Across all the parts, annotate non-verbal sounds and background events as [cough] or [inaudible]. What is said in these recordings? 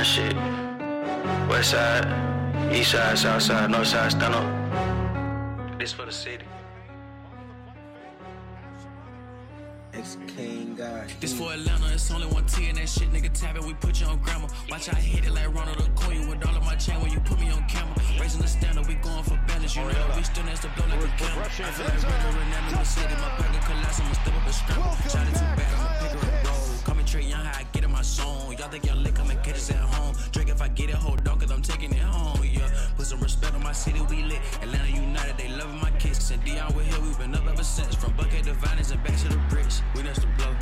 down shit. West side, east side, south side, north side, stand up. This for the city. Ex King God. This for Atlanta, it's only one T and that shit, nigga tap it, we put you on grammar. Watch I hit it like Ronald Acuna with all of my chain when you put me on camera. Raising the standard, we going for balance, you know. We still next to blow like a camera. I feel like River Ronaldo in the city, my pocket collapse, I'ma step up and scramble. Shot it too bad, I'ma pick her and Trae Young, how I get in my zone. Y'all think y'all lick, and catch us at home. Drake, if I get it, hold on, cause I'm taking it home, yeah. Put some respect on my city, we lit. Atlanta United, they loving my kicks. And Dion, we're here, we've been up ever since. From Buckhead to Vinings and back to the bricks. We next to blow.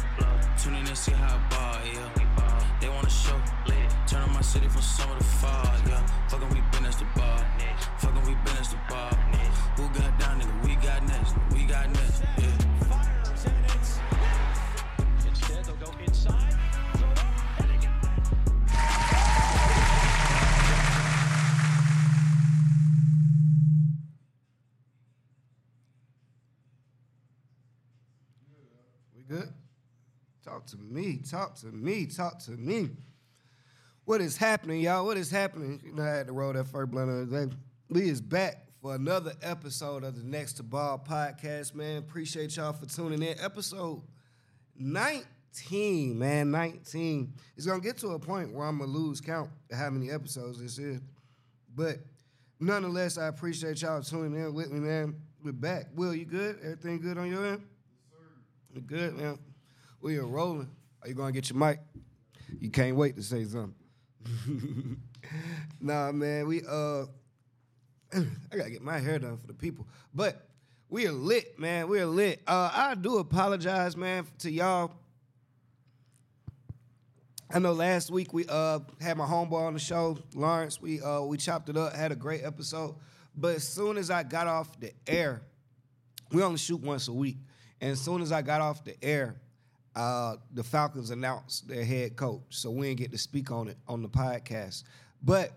Tune in and see how I ball, yeah. They wanna show. Turn on my city from summer to fall, yeah. Fuckin' we been as the bar. Fuckin' we been as the. Nigga. Who got to me. Talk to me. Talk to me. What is happening, y'all? What is happening? You know, I had to roll that first blunt of the day. We is back for another episode of the Next2Ball podcast, man. Appreciate y'all for tuning in. Episode 19, man. 19. It's gonna get to a point where I'm gonna lose count of how many episodes this is. But nonetheless, I appreciate y'all tuning in with me, man. We're back. Will, you good? Everything good on your end? Good, man. We are rolling. Are you gonna get your mic? You can't wait to say something. [laughs] nah, man. We uh, [clears throat] I gotta get my hair done for the people, but we are lit, man. We are lit. Uh, I do apologize, man, to y'all. I know last week we uh had my homeboy on the show, Lawrence. We uh we chopped it up, had a great episode. But as soon as I got off the air, we only shoot once a week. And as soon as I got off the air, uh, the Falcons announced their head coach. So we didn't get to speak on it on the podcast. But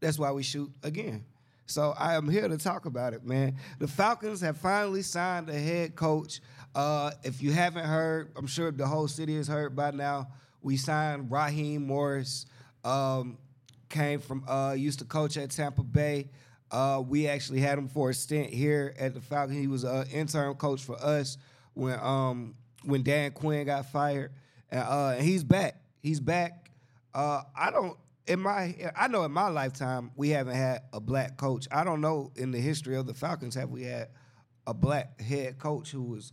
that's why we shoot again. So I am here to talk about it, man. The Falcons have finally signed a head coach. Uh, if you haven't heard, I'm sure the whole city has heard by now. We signed Raheem Morris. Um, came from uh, used to coach at Tampa Bay. Uh, we actually had him for a stint here at the Falcons. He was an intern coach for us when um, when Dan Quinn got fired. Uh, and he's back. He's back. Uh, I don't in my I know in my lifetime we haven't had a black coach. I don't know in the history of the Falcons have we had a black head coach who was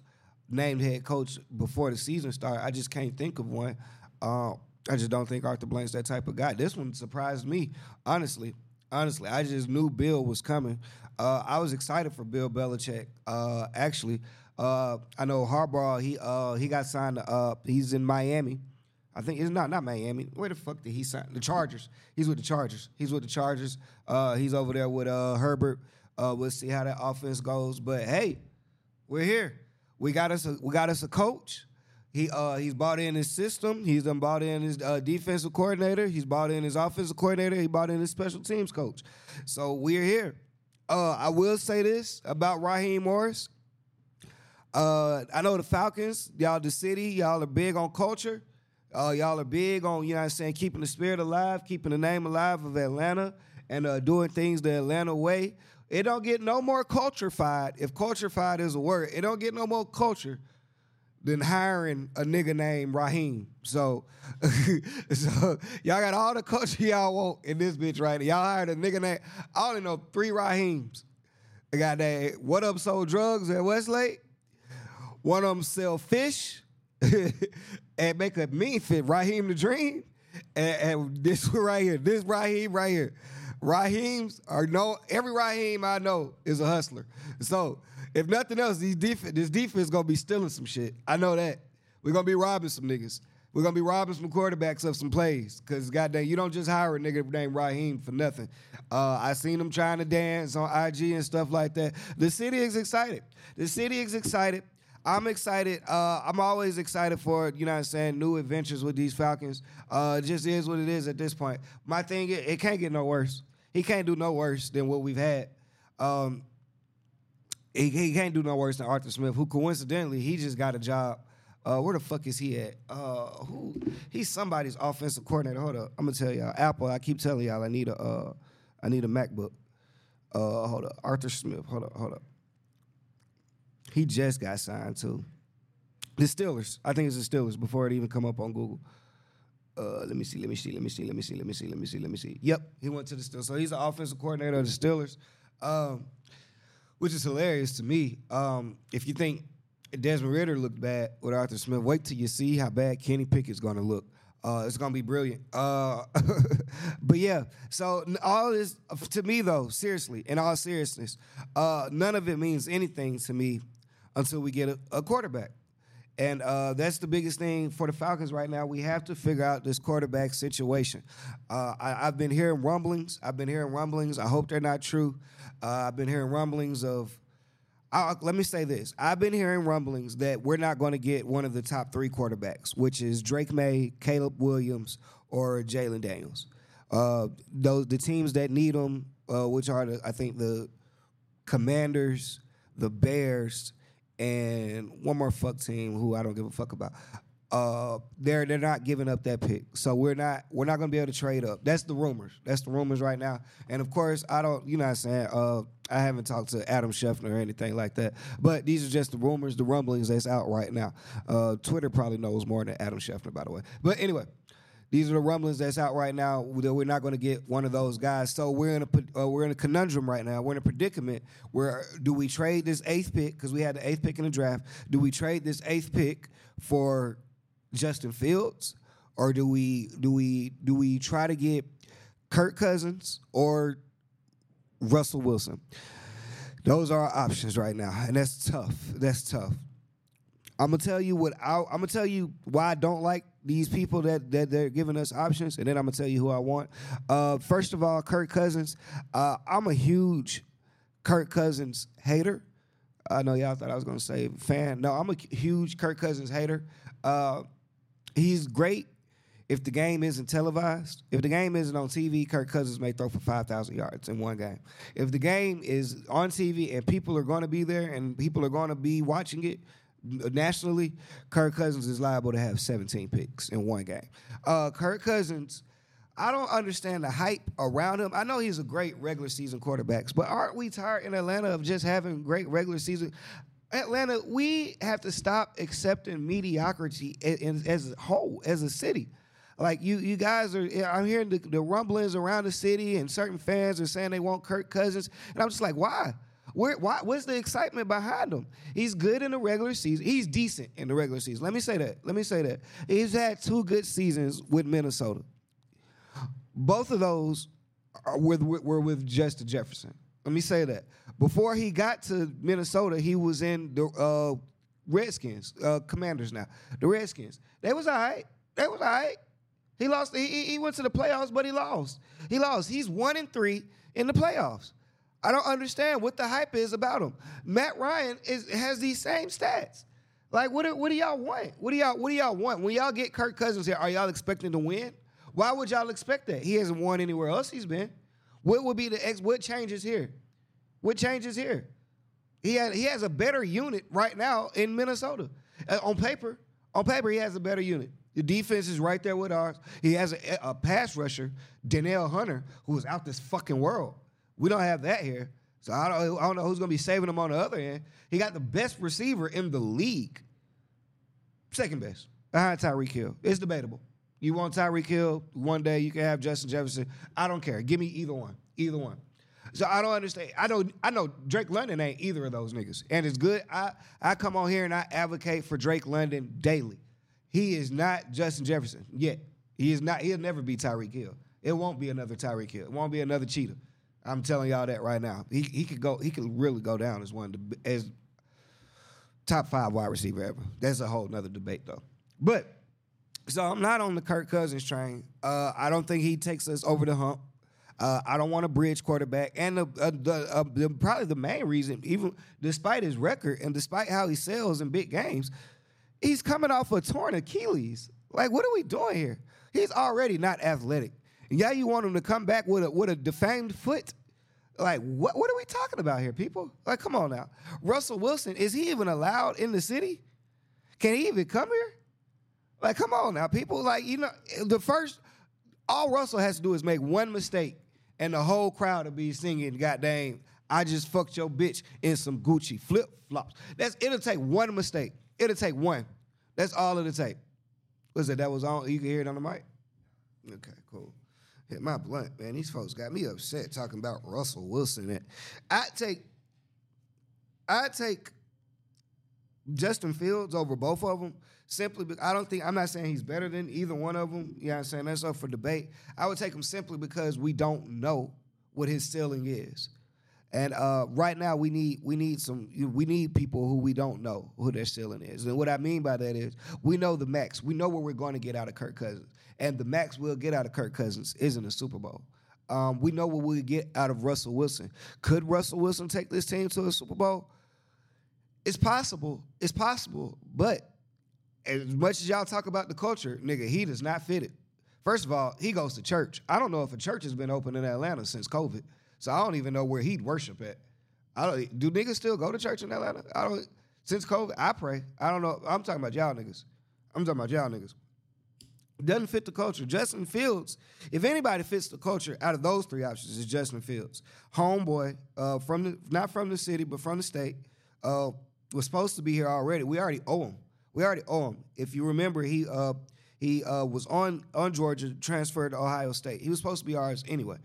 named head coach before the season started. I just can't think of one. Uh, I just don't think Arthur Blank's that type of guy. This one surprised me, honestly. Honestly, I just knew Bill was coming. Uh, I was excited for Bill Belichick. Uh, actually, uh, I know Harbaugh. He uh, he got signed. up. he's in Miami. I think it's not not Miami. Where the fuck did he sign? The Chargers. He's with the Chargers. He's with the Chargers. Uh, he's over there with uh, Herbert. Uh, we'll see how that offense goes. But hey, we're here. We got us. A, we got us a coach. He uh, he's bought in his system. He's done bought in his uh, defensive coordinator. He's bought in his offensive coordinator. He bought in his special teams coach. So we're here. Uh, I will say this about Raheem Morris. Uh, I know the Falcons, y'all the city, y'all are big on culture. Uh, y'all are big on, you know what I'm saying, keeping the spirit alive, keeping the name alive of Atlanta and uh, doing things the Atlanta way. It don't get no more culturefied, if culturefied is a word, it don't get no more culture than hiring a nigga named Raheem. So, [laughs] so y'all got all the culture y'all want in this bitch right now. Y'all hired a nigga named, I only know three Raheems. I got that What Up Sold Drugs at Westlake. One of them sell fish [laughs] and make a mean fit. Raheem the Dream. And, and this one right here, this Raheem right here. Raheems are no, every Raheem I know is a hustler. So if nothing else, these def- this defense is gonna be stealing some shit. I know that. We're gonna be robbing some niggas. We're gonna be robbing some quarterbacks of some plays. Cause goddamn, you don't just hire a nigga named Raheem for nothing. Uh, I seen him trying to dance on IG and stuff like that. The city is excited. The city is excited. I'm excited. Uh, I'm always excited for you know what I'm saying new adventures with these Falcons. Uh, it just is what it is at this point. My thing, is, it can't get no worse. He can't do no worse than what we've had. Um, he, he can't do no worse than Arthur Smith, who coincidentally he just got a job Uh, where the fuck is he at? Uh, who? He's somebody's offensive coordinator. Hold up, I'm gonna tell y'all. Apple. I keep telling y'all I need a uh, I need a MacBook. Uh, hold up, Arthur Smith. Hold up, hold up. He just got signed too. The Steelers. I think it's the Steelers before it even come up on Google. Uh, let me see, let me see, let me see, let me see, let me see, let me see, let me see. Yep, he went to the Steelers. So he's the offensive coordinator of the Steelers, um, which is hilarious to me. Um, if you think Desmond Ridder looked bad with Arthur Smith, wait till you see how bad Kenny Pickett's going to look. Uh, it's gonna be brilliant. Uh, [laughs] but yeah, so all this to me though, seriously, in all seriousness, uh, none of it means anything to me until we get a, a quarterback. And uh, that's the biggest thing for the Falcons right now. We have to figure out this quarterback situation. Uh, I, I've been hearing rumblings. I've been hearing rumblings. I hope they're not true. Uh, I've been hearing rumblings of let me say this. I've been hearing rumblings that we're not going to get one of the top three quarterbacks, which is Drake Maye, Caleb Williams, or Jalen Daniels. Uh, those the teams that need them, uh, which are the, I think the Commanders, the Bears, and one more fuck team who I don't give a fuck about. Uh, they're they're not giving up that pick, so we're not we're not gonna be able to trade up. That's the rumors. That's the rumors right now. And of course, I don't. You know, what I'm saying. Uh, I haven't talked to Adam Schefter or anything like that. But these are just the rumors, the rumblings that's out right now. Uh, Twitter probably knows more than Adam Schefter, by the way. But anyway, these are the rumblings that's out right now. That we're not going to get one of those guys. So we're in a uh, we're in a conundrum right now. We're in a predicament where do we trade this eighth pick because we had the eighth pick in the draft? Do we trade this eighth pick for Justin Fields, or do we do we do we try to get Kirk Cousins or Russell Wilson? Those are our options right now, and that's tough. That's tough. I'm gonna tell you what I, I'm gonna tell you why I don't like these people that that they're giving us options, and then I'm gonna tell you who I want. Uh, first of all, Kirk Cousins. Uh, I'm a huge Kirk Cousins hater. I know y'all thought I was gonna say fan. No, I'm a huge Kirk Cousins hater. Uh, he's great if the game isn't televised. If the game isn't on TV, Kirk Cousins may throw for 5,000 yards in one game. If the game is on TV and people are to be there and people are to be watching it nationally, Kirk Cousins is liable to have 17 picks in one game. Uh, Kirk Cousins. I don't understand the hype around him. I know he's a great regular season quarterback, but aren't we tired in Atlanta of just having great regular season? Atlanta, we have to stop accepting mediocrity as, a whole, as a city. Like you, you guys are. I'm hearing the, the, rumblings around the city, and certain fans are saying they want Kirk Cousins, and I'm just like, why? Where, why? What's the excitement behind him? He's good in the regular season. He's decent in the regular season. Let me say that. Let me say that. He's had two good seasons with Minnesota. Both of those are with, were with Justin Jefferson. Let me say that. Before he got to Minnesota, he was in the uh, Redskins, uh, Commanders now. The Redskins. They was all right. They was all right. He lost. He, he went to the playoffs, but he lost. He lost. He's one and three in the playoffs. I don't understand what the hype is about him. Matt Ryan is has these same stats. Like, what do, what do y'all want? What do y'all what do y'all want? When y'all get Kirk Cousins here, are y'all expecting to win? Why would y'all expect that? He hasn't won anywhere else he's been. What would be the ex? What changes here? What changes here? He had, he has a better unit right now in Minnesota. Uh, on paper, on paper, he has a better unit. The defense is right there with ours. He has a, a pass rusher, Danielle Hunter, who is out this fucking world. We don't have that here. So I don't, I don't know who's going to be saving him on the other end. He got the best receiver in the league. Second best, behind Tyreek Hill. It's debatable. You want Tyreek Hill one day, you can have Justin Jefferson. I don't care. Give me either one. Either one. So I don't understand. I know I know Drake London ain't either of those niggas. And it's good. I, I come on here and I advocate for Drake London daily. He is not Justin Jefferson yet. He is not, he'll never be Tyreek Hill. It won't be another Tyreek Hill. It won't be another cheetah. I'm telling y'all that right now. He he could go, he could really go down as one of the as top five wide receiver ever. That's a whole nother debate though. But so I'm not on the Kirk Cousins train. Uh, I don't think he takes us over the hump. Uh, I don't want a bridge quarterback, and the, uh, the, uh, the, probably the main reason, even despite his record and despite how he sells in big games, he's coming off a torn Achilles. Like, what are we doing here? He's already not athletic. Yeah, you want him to come back with a with a defamed foot. Like, what what are we talking about here, people? Like, come on now. Russell Wilson, is he even allowed in the city? Can he even come here? Like, come on now, people. Like, you know, the first, all Russell has to do is make one mistake, and the whole crowd will be singing, "God "Goddamn, I just fucked your bitch in some Gucci flip flops." That's it'll take one mistake. It'll take one. That's all it'll take. Was it that was on? You can hear it on the mic. Okay, cool. Hit my blunt, man. These folks got me upset talking about Russell Wilson. And I take, I take Justin Fields over both of them simply because I don't think I'm not saying he's better than either one of them. You know what I'm saying? That's up for debate. I would take him simply because we don't know what his ceiling is. And uh, right now we need we need some we need people who we don't know who their ceiling is. And what I mean by that is we know the max. We know what we're going to get out of Kirk Cousins. And the max we'll get out of Kirk Cousins isn't a Super Bowl. Um, we know what we'll get out of Russell Wilson. Could Russell Wilson take this team to a Super Bowl? It's possible. It's possible. But as much as y'all talk about the culture, nigga, he does not fit it. First of all, he goes to church. I don't know if a church has been open in Atlanta since COVID, so I don't even know where he'd worship at. I don't. Do niggas still go to church in Atlanta? I don't. Since COVID, I pray. I don't know. I'm talking about y'all niggas. I'm talking about y'all niggas. Doesn't fit the culture. Justin Fields, if anybody fits the culture out of those three options, is Justin Fields. Homeboy, uh, from the not from the city, but from the state. Uh, was supposed to be here already. We already owe him. We already owe him. If you remember, he uh, he uh, was on on Georgia, transferred to Ohio State. He was supposed to be ours anyway.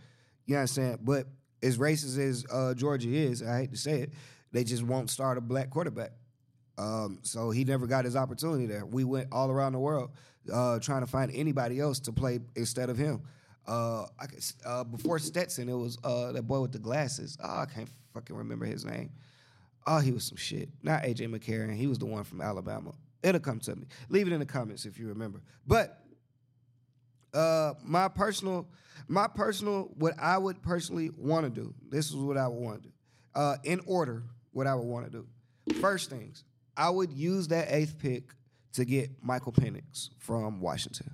You know what I'm saying? But as racist as uh, Georgia is, I hate to say it, they just won't start a black quarterback. Um, so he never got his opportunity there. We went all around the world uh, trying to find anybody else to play instead of him. Uh, I uh, before Stetson, it was uh, that boy with the glasses. Oh, I can't fucking remember his name. Oh, he was some shit. Not AJ McCarron. He was the one from Alabama. It'll come to me. Leave it in the comments if you remember. But uh, my personal, my personal, what I would personally want to do. This is what I would want to do. Uh, in order, what I would want to do. First things, I would use that eighth pick to get Michael Penix from Washington.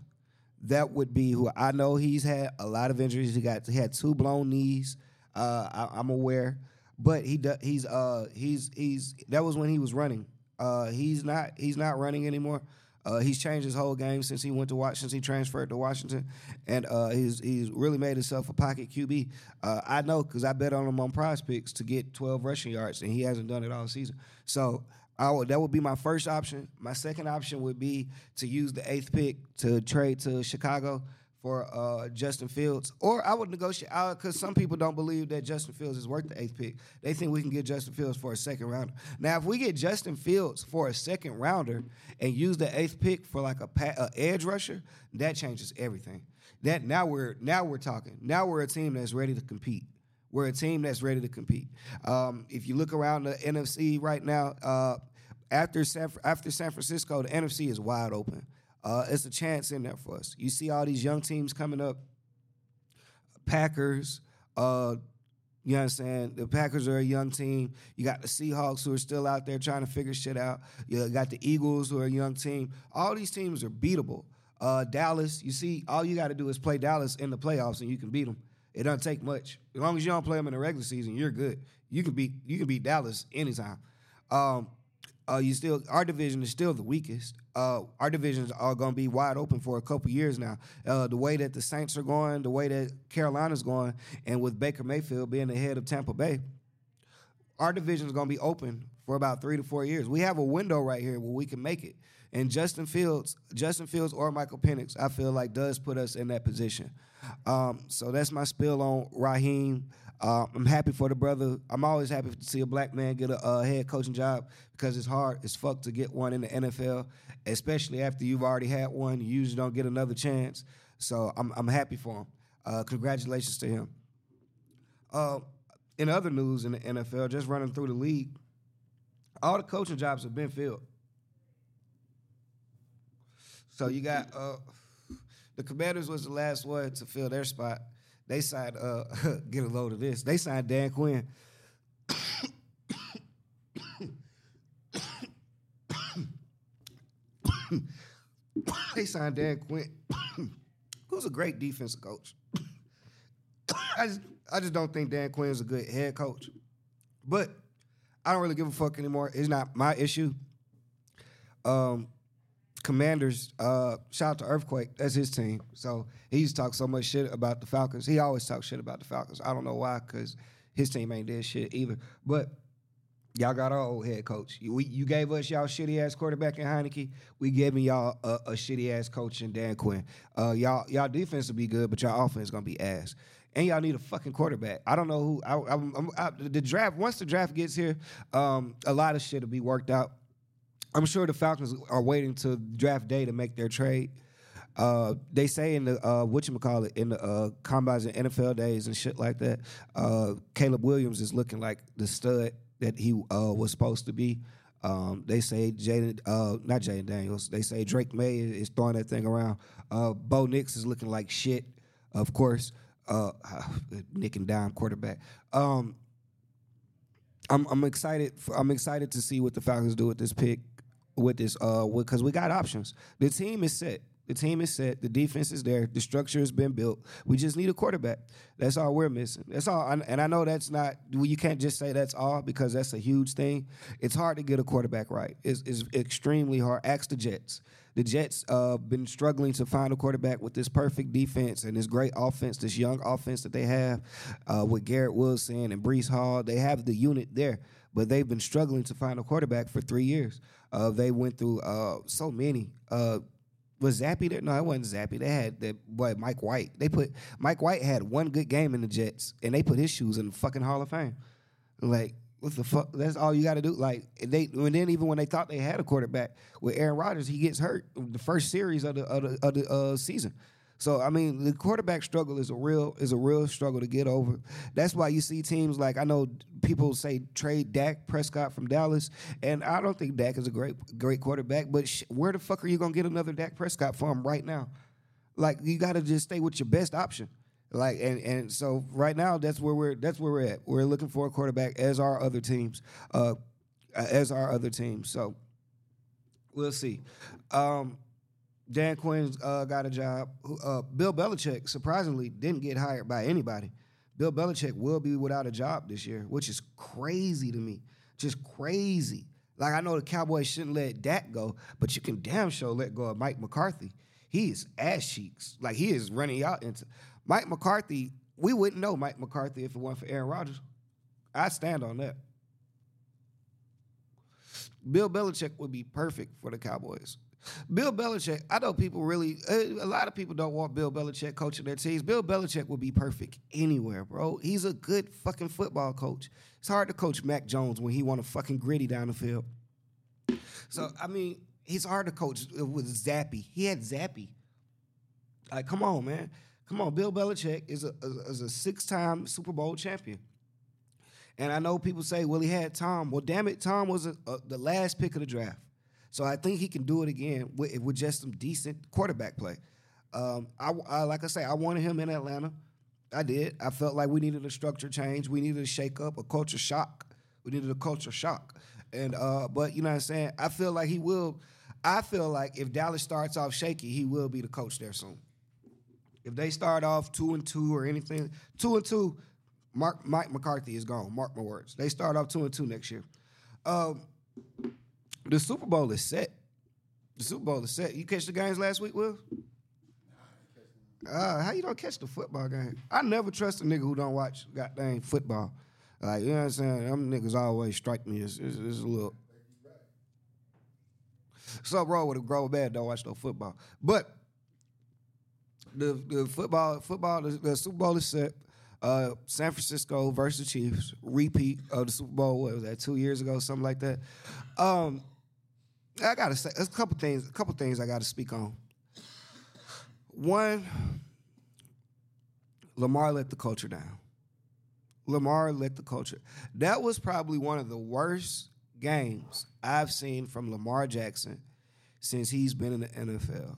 That would be who I know he's had a lot of injuries. He got he had two blown knees. Uh, I, am aware, but he he's uh he's he's that was when he was running. Uh, he's not he's not running anymore. Uh, he's changed his whole game since he went to Washington. Since he transferred to Washington, and uh, he's he's really made himself a pocket QB. Uh, I know because I bet on him on PrizePicks to get 12 rushing yards, and he hasn't done it all season. So would, that would be my first option. My second option would be to use the eighth pick to trade to Chicago for uh, Justin Fields, or I would negotiate out because some people don't believe that Justin Fields is worth the eighth pick. They think we can get Justin Fields for a second rounder. Now, if we get Justin Fields for a second rounder and use the eighth pick for like a, pa- a edge rusher, that changes everything. That now we're now we're talking. Now we're a team that's ready to compete. We're a team that's ready to compete. Um, if you look around the NFC right now, uh, after San, after San Francisco, the NFC is wide open uh, it's a chance in there for us. You see all these young teams coming up. Packers, uh, you know what I'm saying? The Packers are a young team. You got the Seahawks who are still out there trying to figure shit out. You got the Eagles who are a young team. All these teams are beatable. Uh, Dallas, you see, all you got to do is play Dallas in the playoffs and you can beat them. It doesn't take much. As long as you don't play them in the regular season, you're good. You can beat you can beat Dallas anytime. Um, uh, you still our division is still the weakest. Uh, our divisions are going to be wide open for a couple years now. Uh, the way that the Saints are going, the way that Carolina's going, and with Baker Mayfield being the head of Tampa Bay, our division is going to be open for about three to four years. We have a window right here where we can make it. And Justin Fields, Justin Fields or Michael Penix, I feel like does put us in that position. Um, so that's my spill on Raheem. Uh, I'm happy for the brother. I'm always happy to see a black man get a, head coaching job because it's hard as fuck to get one in the NFL, especially after you've already had one. You usually don't get another chance. So I'm, I'm happy for him. Uh, congratulations to him. Uh, in other news in the NFL, just running through the league, all the coaching jobs have been filled. So you got uh, the Commanders was the last one to fill their spot. They signed, uh, [laughs] get a load of this. They signed Dan Quinn. [coughs] they signed Dan Quinn, [coughs] who's a great defensive coach. [coughs] I just, I just don't think Dan Quinn's a good head coach. But I don't really give a fuck anymore. It's not my issue. Um, Commanders, uh, shout out to Earthquake. That's his team. So he used to talk so much shit about the Falcons. He always talks shit about the Falcons. I don't know why, because his team ain't did shit either. But y'all got our old head coach. You, we, you gave us y'all shitty ass quarterback in Heinicke. We giving y'all a, a shitty ass coach in Dan Quinn. Uh, y'all y'all defense will be good, but y'all offense gonna be ass. And y'all need a fucking quarterback. I don't know who. I, I, I, the draft once the draft gets here, um, a lot of shit will be worked out. I'm sure the Falcons are waiting to draft day to make their trade. Uh, they say in the uh, what you call it in the uh, combines and NFL days and shit like that. Uh, Caleb Williams is looking like the stud that he uh, was supposed to be. Um, they say Jaden, uh, not Jayden Daniels. They say Drake Maye is throwing that thing around. Uh, Bo Nix is looking like shit, of course. [sighs] Nick and Dime quarterback. Um, I'm I'm excited. For, I'm excited to see what the Falcons do with this pick, with this uh, because we got options. The team is set. The team is set. The defense is there. The structure has been built. We just need a quarterback. That's all we're missing. That's all. And I know that's not. well, You can't just say that's all because that's a huge thing. It's hard to get a quarterback right. It's, it's extremely hard. Ask the Jets. The Jets uh, been struggling to find a quarterback with this perfect defense and this great offense, this young offense that they have uh, with Garrett Wilson and Breece Hall. They have the unit there, but they've been struggling to find a quarterback for three years. Uh, they went through uh, so many. Uh, was Zappe there? No, it wasn't Zappe. They had that boy Mike White. They put Mike White had one good game in the Jets, and they put his shoes in the fucking Hall of Fame. Like, what the fuck? That's all you got to do. Like, they and then even when they thought they had a quarterback with Aaron Rodgers, he gets hurt the first series of the of the, of the uh, season. So I mean, the quarterback struggle is a real is a real struggle to get over. That's why you see teams like I know people say trade Dak Prescott from Dallas, and I don't think Dak is a great great quarterback. But sh- where the fuck are you gonna get another Dak Prescott from right now? Like you got to just stay with your best option. Like and and so right now that's where we're that's where we're at. We're looking for a quarterback as our other teams, uh, as our other teams. So we'll see. Um, Dan Quinn uh, got a job. Uh, Bill Belichick surprisingly didn't get hired by anybody. Bill Belichick will be without a job this year, which is crazy to me. Just crazy. Like I know the Cowboys shouldn't let Dak go, but you can damn sure let go of Mike McCarthy. He is ass cheeks. Like he is running out into Mike McCarthy. We wouldn't know Mike McCarthy if it weren't for Aaron Rodgers. I stand on that. Bill Belichick would be perfect for the Cowboys. Bill Belichick, I know people really, uh, a lot of people don't want Bill Belichick coaching their teams. Bill Belichick would be perfect anywhere, bro. He's a good fucking football coach. It's hard to coach Mac Jones when he want a fucking gritty down the field. So, I mean, he's hard to coach with Zappe. He had Zappe. Like, come on, man. Come on. Bill Belichick is a, is a six time Super Bowl champion. And I know people say, well, he had Tom. Well, damn it, Tom was a, a, the last pick of the draft. So I think he can do it again with, with just some decent quarterback play. Um, I, I like I say, I wanted him in Atlanta. I did. I felt like we needed a structure change. We needed a shake up, a culture shock. We needed a culture shock. And uh, but you know what I'm saying? I feel like he will. I feel like if Dallas starts off shaky, he will be the coach there soon. If they start off two and two or anything, two and two, Mark Mike McCarthy is gone. Mark my words. They start off two and two next year. Um, the Super Bowl is set. The Super Bowl is set. You catch the games last week, Will? Uh, how you don't catch the football game? I never trust a nigga who don't watch goddamn football. Like, you know what I'm saying? Them niggas always strike me as, as, as a little. Something wrong with a grown man don't watch no football. But the the football football the, the Super Bowl is set. Uh, San Francisco versus Chiefs repeat of the Super Bowl. What was that? Two years ago, something like that. Um, I gotta say, a couple things. A couple things I gotta speak on. One, Lamar let the culture down. Lamar let the culture. That was probably one of the worst games I've seen from Lamar Jackson since he's been in the NFL.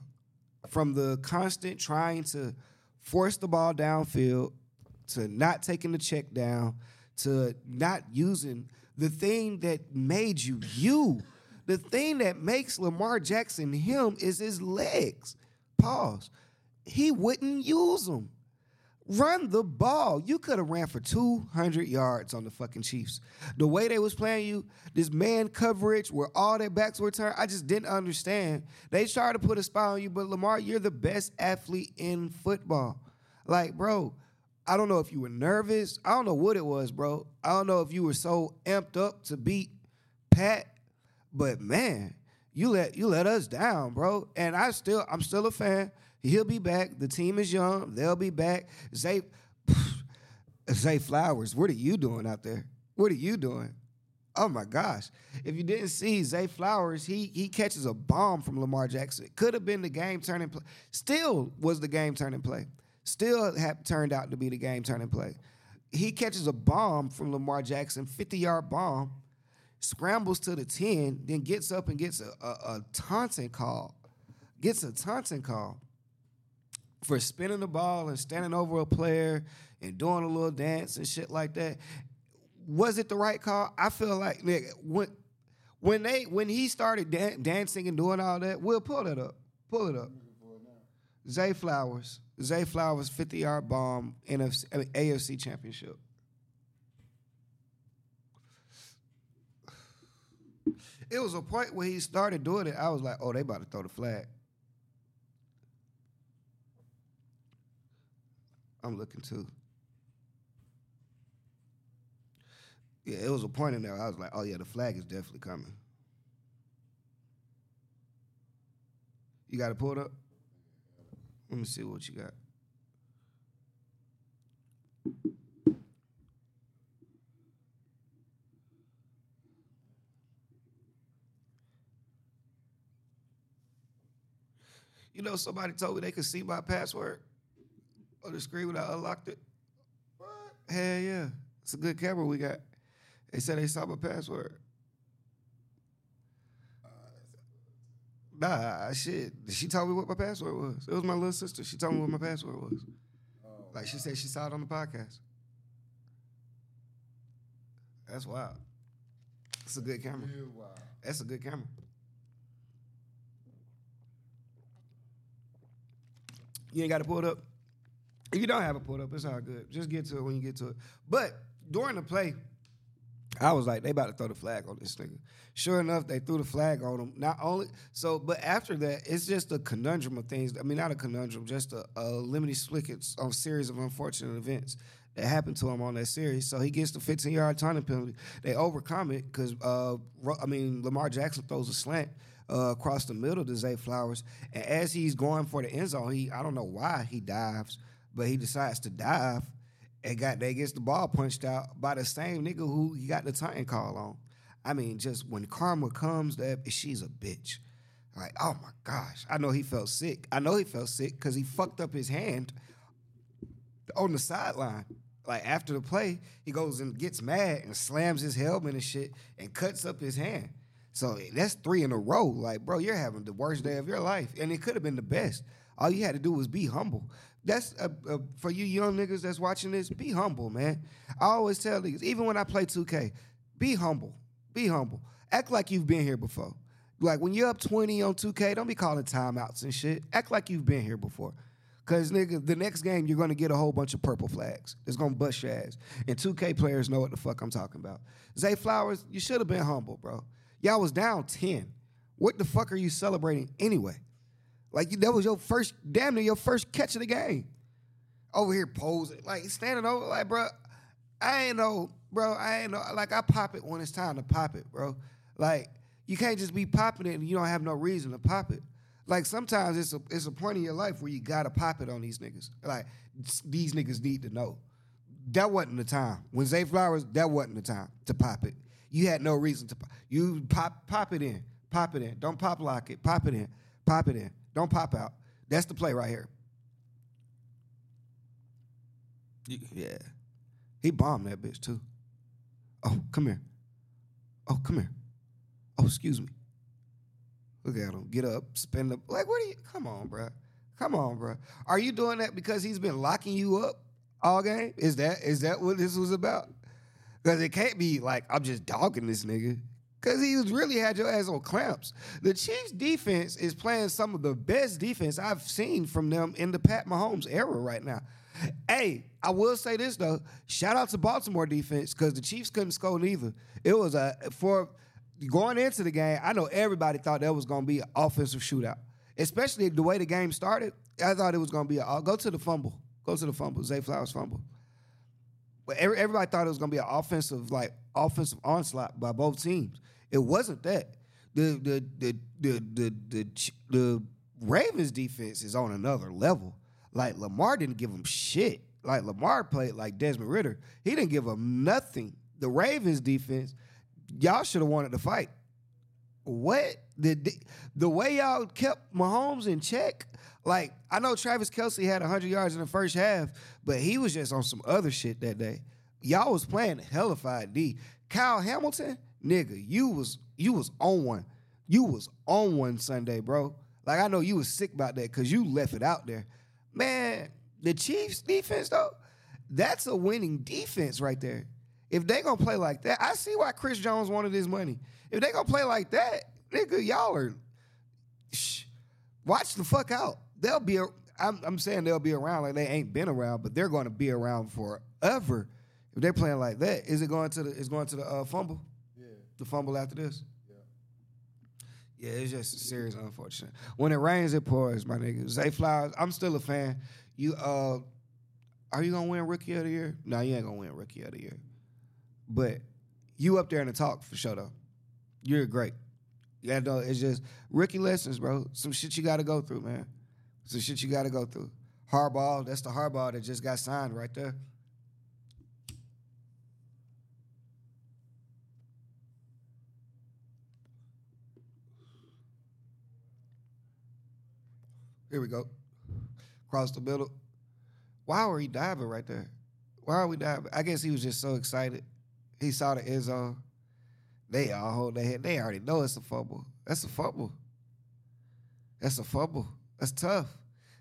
From the constant trying to force the ball downfield, to not taking the check down, to not using the thing that made you you. The thing that makes Lamar Jackson him is his legs. Pause. He wouldn't use them. Run the ball. You could have ran for 200 yards on the fucking Chiefs. The way they was playing you, this man coverage where all their backs were turned, I just didn't understand. They tried to put a spy on you, but Lamar, you're the best athlete in football. Like, bro, I don't know if you were nervous. I don't know what it was, bro. I don't know if you were so amped up to beat Pat, but man, you let you let us down, bro. And I still I'm still a fan. He'll be back. The team is young. They'll be back. Zay [sighs] Zay Flowers, what are you doing out there? What are you doing? Oh my gosh. If you didn't see Zay Flowers, he he catches a bomb from Lamar Jackson. Could have been the game turning play. Still was the game turning play. Still have turned out to be the game turning play. He catches a bomb from Lamar Jackson, 50 yard bomb, scrambles to the 10, then gets up and gets a, a, a taunting call. Gets a taunting call for spinning the ball and standing over a player and doing a little dance and shit like that. Was it the right call? I feel like when when they when he started dan- dancing and doing all that, we'll pull it up. Pull it up. Zay Flowers. Zay Flowers 50 yard bomb NFC I mean, AFC championship. It was a point where he started doing it. I was like, oh, they about to throw the flag. I'm looking too. Yeah, it was a point in there. I was like, oh yeah, the flag is definitely coming. You got to pull it up? Let me see what you got. You know, somebody told me they could see my password on the screen when I unlocked it. What? Hell yeah. It's a good camera we got. They said they saw my password. Nah, shit. She told me what my password was. It was my little sister. She told me what my password was. Like she said she saw it on the podcast. That's wild. It's a good camera. That's a good camera. You ain't got to pull it up. If you don't have it pulled up, it's all good. Just get to it when you get to it. But during the play, I was like, they about to throw the flag on this nigga. Sure enough, they threw the flag on him. Not only so, but after that, it's just a conundrum of things. I mean, not a conundrum, just a, a Lemony Snicket's on series of unfortunate events that happened to him on that series. So he gets the 15 yard taunting penalty. They overcome it because, uh, I mean, Lamar Jackson throws a slant uh, across the middle to Zay Flowers, and as he's going for the end zone, he I don't know why he dives, but he decides to dive and got they gets the ball punched out by the same nigga who he got the taunting call on. I mean, just when karma comes, that she's a bitch. Like, oh my gosh, I know he felt sick. I know he felt sick because he fucked up his hand on the sideline. Like after the play, he goes and gets mad and slams his helmet and shit and cuts up his hand. So that's three in a row. Like, bro, you're having the worst day of your life, and it could have been the best. All you had to do was be humble. That's uh, uh, for you young niggas that's watching this. Be humble, man. I always tell niggas, even when I play 2K, be humble. Be humble. Act like you've been here before. Like when you're up 20 on 2K, don't be calling timeouts and shit. Act like you've been here before. Cause nigga, the next game you're gonna get a whole bunch of purple flags. It's gonna bust your ass. And 2K players know what the fuck I'm talking about. Zay Flowers, you should have been humble, bro. Y'all was down 10. What the fuck are you celebrating anyway? Like that was your first, damn near your first catch of the game. Over here posing, like standing over, like bro, I ain't know, bro. I ain't know. Like I pop it when it's time to pop it, bro. Like you can't just be popping it and you don't have no reason to pop it. Like sometimes it's a it's a point in your life where you gotta pop it on these niggas. Like these niggas need to know. That wasn't the time. When Zay Flowers, that wasn't the time to pop it. You had no reason to pop. You pop pop it in. Pop it in. Don't pop lock it. Pop it in. Pop it in. Don't pop out. That's the play right here. Yeah. He bombed that bitch too. Oh, come here. Oh, come here. Oh, excuse me. Look at him. Get up, spin the like. What are you? Come on, bro. Come on, bro. Are you doing that because he's been locking you up all game? Is that is that what this was about? Because it can't be like I'm just dogging this nigga. Because he was really had your ass on clamps. The Chiefs defense is playing some of the best defense I've seen from them in the Pat Mahomes era right now. Hey, I will say this though. Shout out to Baltimore defense because the Chiefs couldn't score neither. It was a for going into the game. I know everybody thought that was going to be an offensive shootout, especially the way the game started. I thought it was going to be. A, go to the fumble. Go to the fumble. Zay Flowers fumble. Everybody thought it was going to be an offensive like offensive onslaught by both teams. It wasn't that. The the the the the the, the Ravens defense is on another level. Like Lamar didn't give them shit. Like Lamar played like Desmond Ridder. He didn't give them nothing. The Ravens defense, y'all should have wanted to fight. What the the way y'all kept Mahomes in check? Like I know Travis Kelce had 100 yards in the first half, but he was just on some other shit that day. Y'all was playing hellified D. Kyle Hamilton, nigga, you was you was on one. You was on one Sunday, bro. Like I know you was sick about that because you left it out there. Man, the Chiefs defense though, that's a winning defense right there. If they gonna play like that, I see why Chris Jones wanted his money. If they gonna play like that, nigga, y'all are shh, watch the fuck out. They'll be. I'm, I'm saying they'll be around like they ain't been around, but they're going to be around forever. If they're playing like that, is it going to the? Is going to the uh, fumble? Yeah. The fumble after this. Yeah, it's just serious unfortunate. When it rains, it pours, my nigga. Zay Flowers, I'm still a fan. You uh are you gonna win rookie of the year? No, you ain't gonna win rookie of the year. But you up there in the talk for sure though. You're great. Yeah, no, it's just rookie lessons, bro. Some shit you gotta go through, man. Some shit you gotta go through. Hardball, that's the hardball that just got signed right there. Here we go. Across the middle. Why were he diving right there? Why are we diving? I guess he was just so excited. He saw the end zone. They all hold their head. They already know it's a fumble. That's a fumble. That's a fumble. That's tough.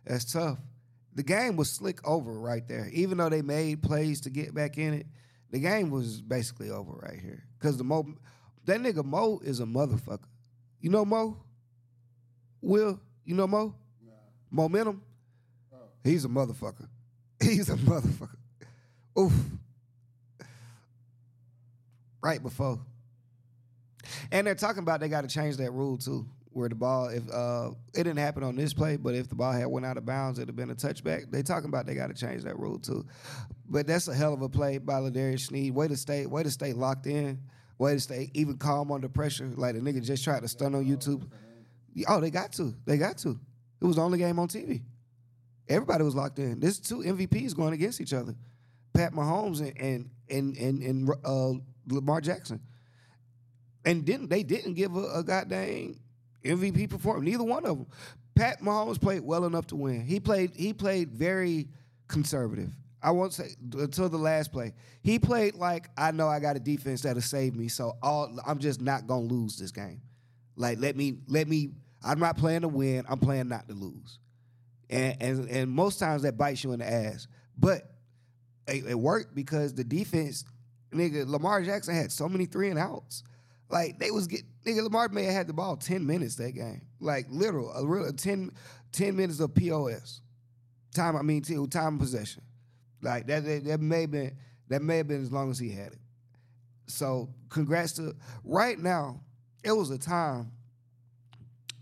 That's tough. The game was slick over right there. Even though they made plays to get back in it, the game was basically over right here. Cause the Mo, that nigga Mo is a motherfucker. You know Mo? Will you know Mo? Momentum. Oh. He's a motherfucker. [laughs] He's a motherfucker. Oof. Right before. And they're talking about they got to change that rule too, where the ball, if uh, it didn't happen on this play, but if the ball had went out of bounds, it'd have been a touchback. They talking about they got to change that rule too. But that's a hell of a play by L'Jarius Sneed. Way to stay, way to stay locked in. Way to stay even calm under pressure. Like the nigga just tried to stun on YouTube. Oh, they got to. They got to. It was the only game on TV. Everybody was locked in. There's two MVPs going against each other. Pat Mahomes and and and and, and uh, Lamar Jackson. And didn't they didn't give a, a goddamn MVP performance? Neither one of them. Pat Mahomes played well enough to win. He played he played very conservative. I won't say until the last play. He played like I know I got a defense that'll save me, so all I'm just not gonna lose this game. Like let me let me. I'm not playing to win. I'm playing not to lose. And and and most times that bites you in the ass. But it, it worked because the defense, nigga, Lamar Jackson had so many three and outs. Like they was get nigga Lamar may have had the ball 10 minutes that game. Like literal, a real 10, 10 minutes of POS. Time, I mean time possession. Like that, that that may have been that may have been as long as he had it. So congrats to right now, it was a time.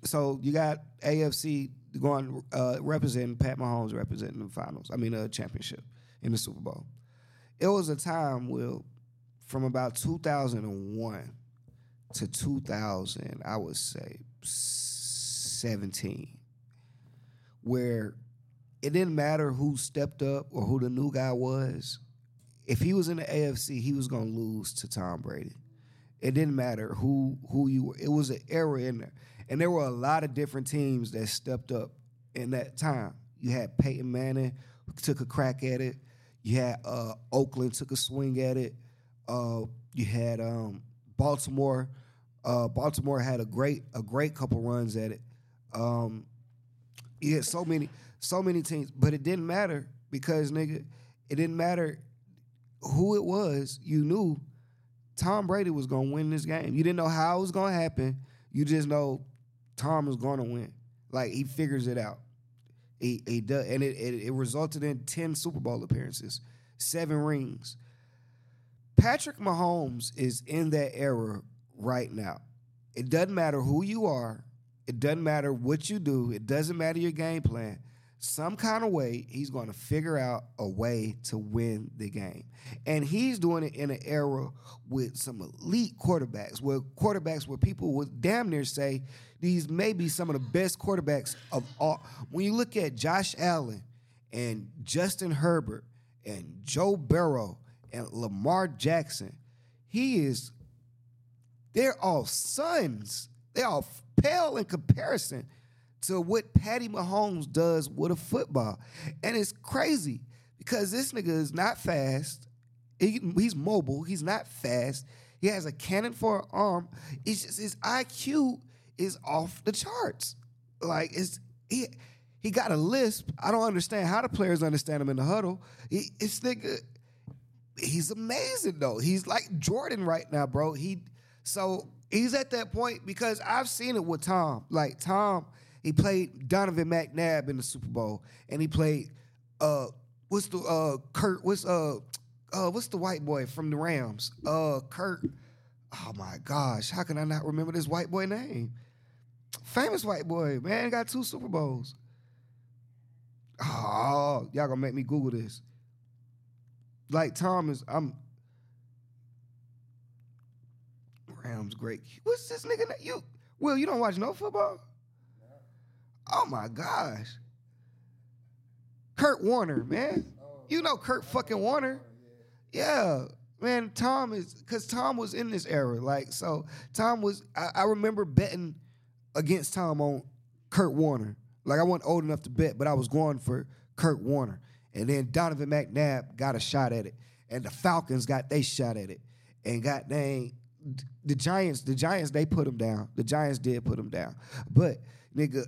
So you got AFC going uh, representing Pat Mahomes representing the finals. I mean, a championship in the Super Bowl. It was a time, Will, from about 2001 to 2000, I would say 17, where it didn't matter who stepped up or who the new guy was. If he was in the AFC, he was going to lose to Tom Brady. It didn't matter who who you were. It was an era in there, and there were a lot of different teams that stepped up in that time. You had Peyton Manning who took a crack at it. You had uh, Oakland took a swing at it. Uh, you had um, Baltimore. Uh, Baltimore had a great a great couple runs at it. Um, you had so many so many teams, but it didn't matter because nigga, it didn't matter who it was. You knew Tom Brady was gonna win this game. You didn't know how it was gonna happen. You just know Tom was gonna win. Like he figures it out. He, he does, and it, it, it resulted in 10 Super Bowl appearances, seven rings. Patrick Mahomes is in that era right now. It doesn't matter who you are, it doesn't matter what you do, it doesn't matter your game plan. Some kind of way, he's going to figure out a way to win the game. And he's doing it in an era with some elite quarterbacks, where quarterbacks where people would damn near say these may be some of the best quarterbacks of all. When you look at Josh Allen and Justin Herbert and Joe Burrow and Lamar Jackson, he is, they're all sons. They're all pale in comparison to what Patty Mahomes does with a football. And it's crazy because this nigga is not fast. He- he's mobile. He's not fast. He has a cannon for an arm. It's just his IQ is off the charts. Like it's he he got a lisp. I don't understand how the players understand him in the huddle. He, this nigga, he's amazing though. He's like Jordan right now, bro. He so he's at that point because I've seen it with Tom. Like Tom, he played Donovan McNabb in the Super Bowl, and he played uh what's the uh Kurt what's uh uh what's the white boy from the Rams? Uh Kurt. Oh my gosh, how can I not remember this white boy name? Famous white boy, man, got two Super Bowls. Oh, y'all gonna make me Google this. Like Tom is, I'm Rams great. What's this nigga? na- You Will, you don't watch no football? Oh my gosh. Kurt Warner, man. You know Kurt fucking Warner. Yeah. Man, Tom is because Tom was in this era. Like, so Tom was I, I remember betting against Tom on Kurt Warner. Like I wasn't old enough to bet, but I was going for Kurt Warner. And then Donovan McNabb got a shot at it. And the Falcons got they shot at it. And got dang the Giants, the Giants, they put him down. The Giants did put him down. But nigga,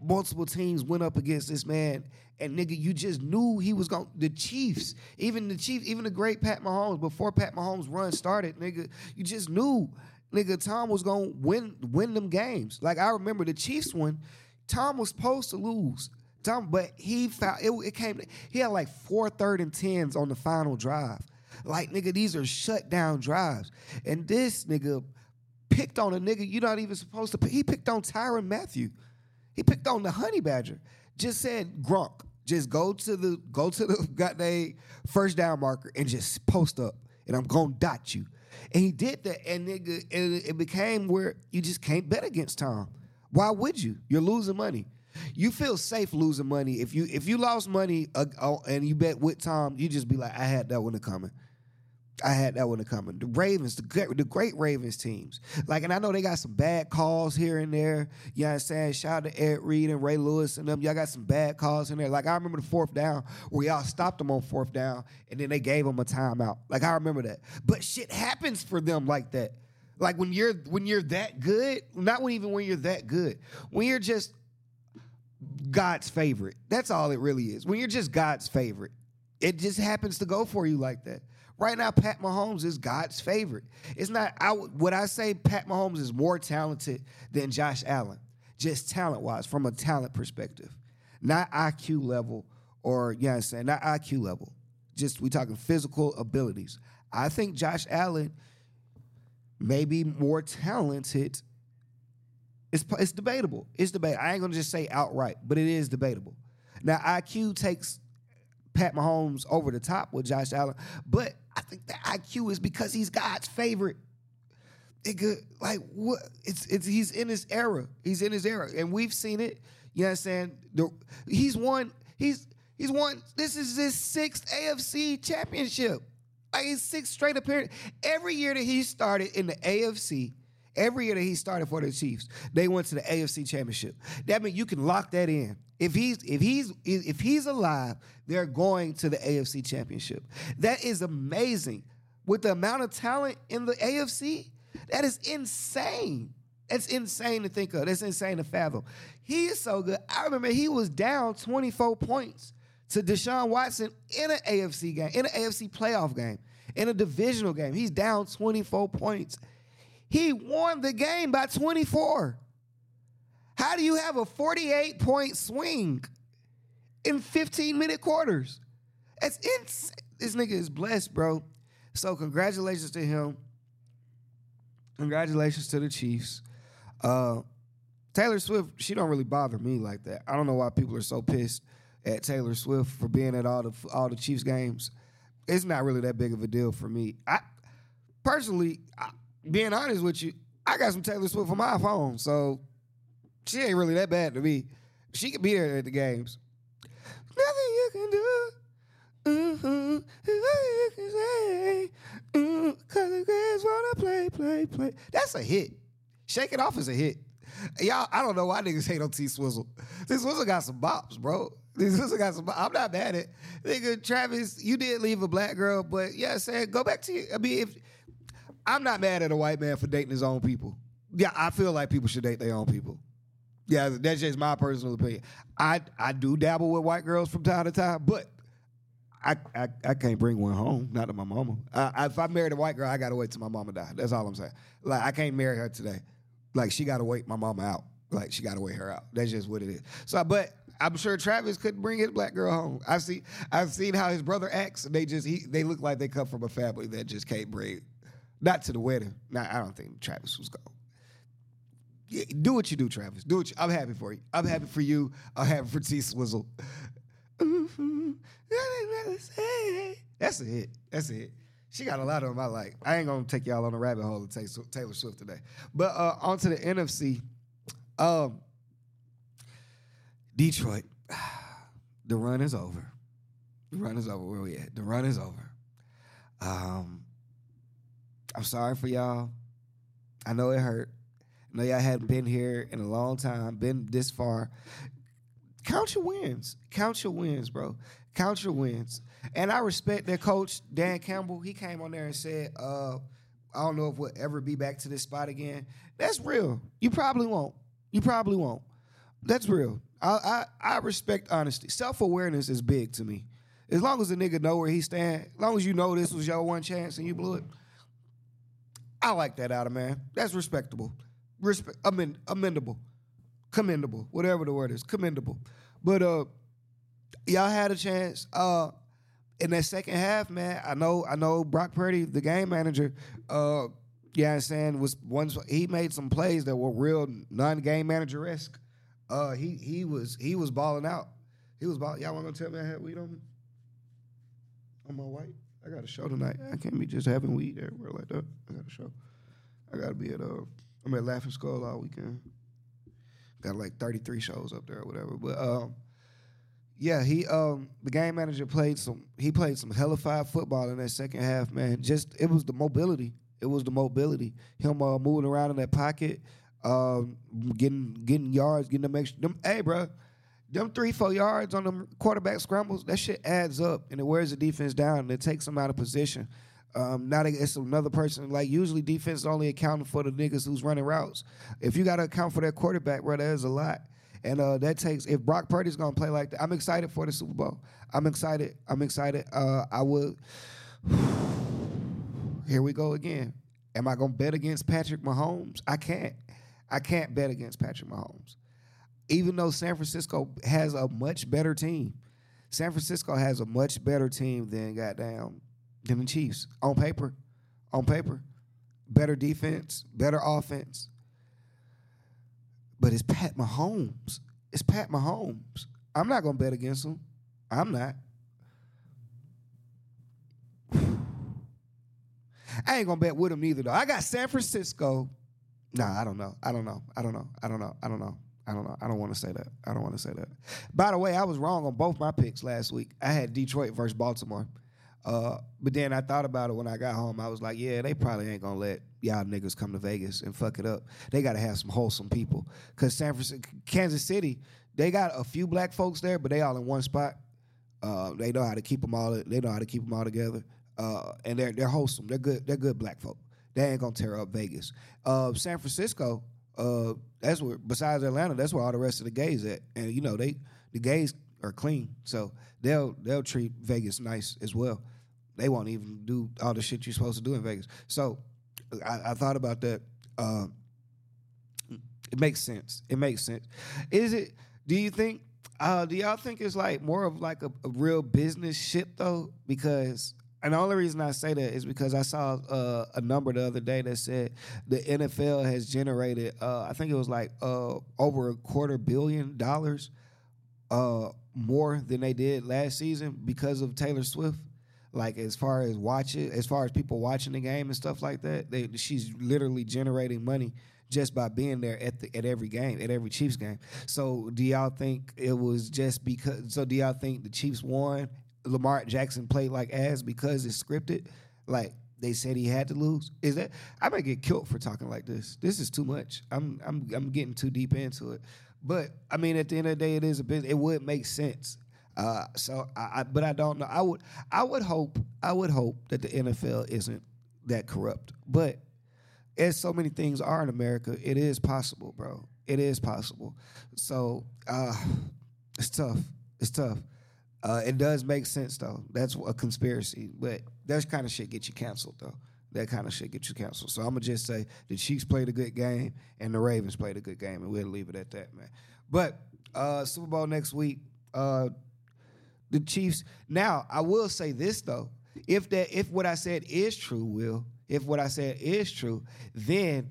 multiple teams went up against this man, and nigga, you just knew he was going. The Chiefs, even the Chiefs, even the great Pat Mahomes, before Pat Mahomes' run started, nigga, you just knew, nigga, Tom was gonna win win them games. Like I remember the Chiefs one, Tom was supposed to lose. Tom, but he found it, it came. He had like four third and tens on the final drive. Like nigga, these are shut down drives, and this nigga picked on a nigga you're not even supposed to. Pick. He picked on Tyrann Mathieu. He picked on the Honey Badger. Just said Gronk. Just go to the go to the [laughs] goddamn first down marker and just post up, and I'm gonna dot you. And he did that, and nigga, and it became where you just can't bet against Tom. Why would you? You're losing money. You feel safe losing money if you if you lost money uh, uh, and you bet with Tom, you just be like, I had that one coming. I had that one coming. The Ravens, the great, the great Ravens teams. Like, and I know they got some bad calls here and there. You know what I'm saying? Shout out to Ed Reed and Ray Lewis and them. Y'all got some bad calls in there. Like, I remember the fourth down where y'all stopped them on fourth down and then they gave them a timeout. Like, I remember that. But shit happens for them like that. Like when you're when you're that good, not when even when you're that good. When you're just God's favorite. That's all it really is. When you're just God's favorite, it just happens to go for you like that. Right now, Pat Mahomes is God's favorite. It's not. I would I say Pat Mahomes is more talented than Josh Allen, just talent wise, from a talent perspective, not IQ level or you know I'm saying, not IQ level. Just we talking physical abilities. I think Josh Allen may be more talented it's it's debatable. It's debatable. I ain't gonna just say outright, but it is debatable. Now IQ takes Pat Mahomes over the top with Josh Allen, but I think the IQ is because he's God's favorite. Nigga, like what? It's it's he's in his era. He's in his era, and we've seen it. You know what I'm saying? The, he's won. He's he's won. This is his sixth AFC championship. Like his sixth straight appearance. Every year that he started in the AFC, every year that he started for the Chiefs, they went to the AFC championship. That means you can lock that in. If he's if he's if he's alive, they're going to the AFC championship. That is amazing. With the amount of talent in the AFC, that is insane. That's insane to think of. That's insane to fathom. He is so good. I remember he was down 24 points to Deshaun Watson in an AFC game, in an AFC playoff game, in a divisional game. He's down 24 points. He won the game by 24. How do you have a 48 point swing in 15 minute quarters. That's insane. This nigga is blessed, bro. So congratulations to him. Congratulations to the Chiefs. Uh, Taylor Swift, she don't really bother me like that. I don't know why people are so pissed at Taylor Swift for being at all the all the Chiefs games. It's not really that big of a deal for me. I personally, I, being honest with you, I got some Taylor Swift on my phone, so she ain't really that bad to me. She could be there at the games. Nothing you can do. Mm-hmm. Nothing you can say. Mm, Cause the girls wanna play, play, play. That's a hit. Shake It Off is a hit. Y'all, I don't know why niggas hate on T Swizzle. T Swizzle got some bops, bro. T Swizzle got some. I'm not mad at nigga Travis. You did leave a black girl, but yeah, saying go back to. You. I mean, if I'm not mad at a white man for dating his own people. Yeah, I feel like people should date their own people. Yeah, that's just my personal opinion. I I do dabble with white girls from time to time, but I I, I can't bring one home. Not to my mama. I, I, if I married a white girl, I gotta wait till my mama die. That's all I'm saying. Like I can't marry her today. Like she gotta wait my mama out. Like she gotta wait her out. That's just what it is. So, but I'm sure Travis couldn't bring his black girl home. I've seen I've seen how his brother acts, they just he they look like they come from a family that just can't bring. Not to the wedding. Nah, I don't think Travis was going. Do what you do, Travis. Do what you, I'm happy for you. I'm happy for you. I'm happy for T Swizzle. That's a hit. That's a hit. She got a lot of them I like. I ain't gonna take y'all on a rabbit hole to take Taylor Swift today. But uh, on to the NFC. Um, Detroit. [sighs] The run is over. The run is over. Where we at? The run is over. Um, I'm sorry for y'all. I know it hurt. Know y'all hadn't been here in a long time, been this far. Count your wins. Count your wins, bro. Count your wins. And I respect that coach, Dan Campbell. He came on there and said, uh, I don't know if we'll ever be back to this spot again. That's real. You probably won't. You probably won't. That's real. I I, I respect honesty. Self awareness is big to me. As long as the nigga know where he stand, as long as you know this was your one chance and you blew it, I like that out of man. That's respectable. Respect, amend, amendable, commendable, whatever the word is, commendable. But uh, y'all had a chance. Uh, in that second half, man, I know, I know Brock Purdy, the game manager, uh, yeah, I'm saying was once he made some plays that were real non-game manager esque. Uh, he he was he was balling out. He was balling. Y'all want to tell me I had weed on me? On my white? I got a show tonight. I can't be just having weed everywhere like that. I got a show. I gotta be at uh I'm at Laughing Skull all weekend. Got like 33 shows up there or whatever. But um yeah, he um the game manager played some he played some hellified football in that second half, man. Just it was the mobility. It was the mobility. Him uh, moving around in that pocket, um, getting getting yards, getting them extra. Them, hey, bro, them three four yards on them quarterback scrambles, that shit adds up and it wears the defense down and it takes them out of position. Um, now they, it's another person. Like usually, defense is only accounting for the niggas who's running routes. If you got to account for that quarterback, bro, there's a lot. And uh, that takes if Brock Purdy's gonna play like that. I'm excited for the Super Bowl. I'm excited. I'm excited. Uh, I would. [sighs] Here we go again. Am I gonna bet against Patrick Mahomes? I can't. I can't bet against Patrick Mahomes. Even though San Francisco has a much better team, San Francisco has a much better team than goddamn than the Chiefs on paper. On paper, better defense, better offense. But it's Pat Mahomes. It's Pat Mahomes. I'm not gonna bet against him. I'm not. [sighs] I ain't gonna bet with him either though. I got San Francisco. Nah, I don't know. I don't know. I don't know. I don't know. I don't know. I don't know. I don't want to say that. I don't want to say that. By the way, I was wrong on both my picks last week. I had Detroit versus Baltimore. Uh, but then I thought about it when I got home. I was like, yeah, they probably ain't gonna let y'all niggas come to Vegas and fuck it up. They gotta have some wholesome people. Cause San Francisco, Kansas City, they got a few black folks there, but they all in one spot. Uh, they know how to keep them all. They know how to keep them all together. Uh, and they're they're wholesome. They're good. They're good black folk. They ain't gonna tear up Vegas. Uh, San Francisco, uh, that's where besides Atlanta, that's where all the rest of the gays at. And you know they the gays are clean, so they'll they'll treat Vegas nice as well. They won't even do all the shit you're supposed to do in Vegas. So I, I thought about that. Uh, it makes sense. It makes sense. Is it? Do you think? Uh, do y'all think it's like more of like a, a real business shit though? Because and the only reason I say that is because I saw uh, a number the other day that said the NFL has generated, uh, I think it was like uh, over a quarter billion dollars uh, more than they did last season because of Taylor Swift. Like as far as watching, as far as people watching the game and stuff like that, they, she's literally generating money just by being there at the, at every game, at every Chiefs game. So do y'all think it was just because? So do y'all think the Chiefs won? Lamar Jackson played like ass because it's scripted, like they said he had to lose. Is that I might get killed for talking like this? This is too much. I'm I'm I'm getting too deep into it. But I mean, at the end of the day, it is a business. It would make sense. Uh, so I, I, but I don't know. I would I would hope I would hope that the NFL isn't that corrupt. But as so many things are in America, it is possible, bro. It is possible. So uh, it's tough. It's tough. Uh, it does make sense though. That's a conspiracy, but that kind of shit get you canceled though. That kind of shit get you canceled. So I'm gonna just say the Chiefs played a good game and the Ravens played a good game, and we'll leave it at that, man. But uh, Super Bowl next week. Uh, the Chiefs. Now I will say this though: if that if what I said is true, Will, if what I said is true, then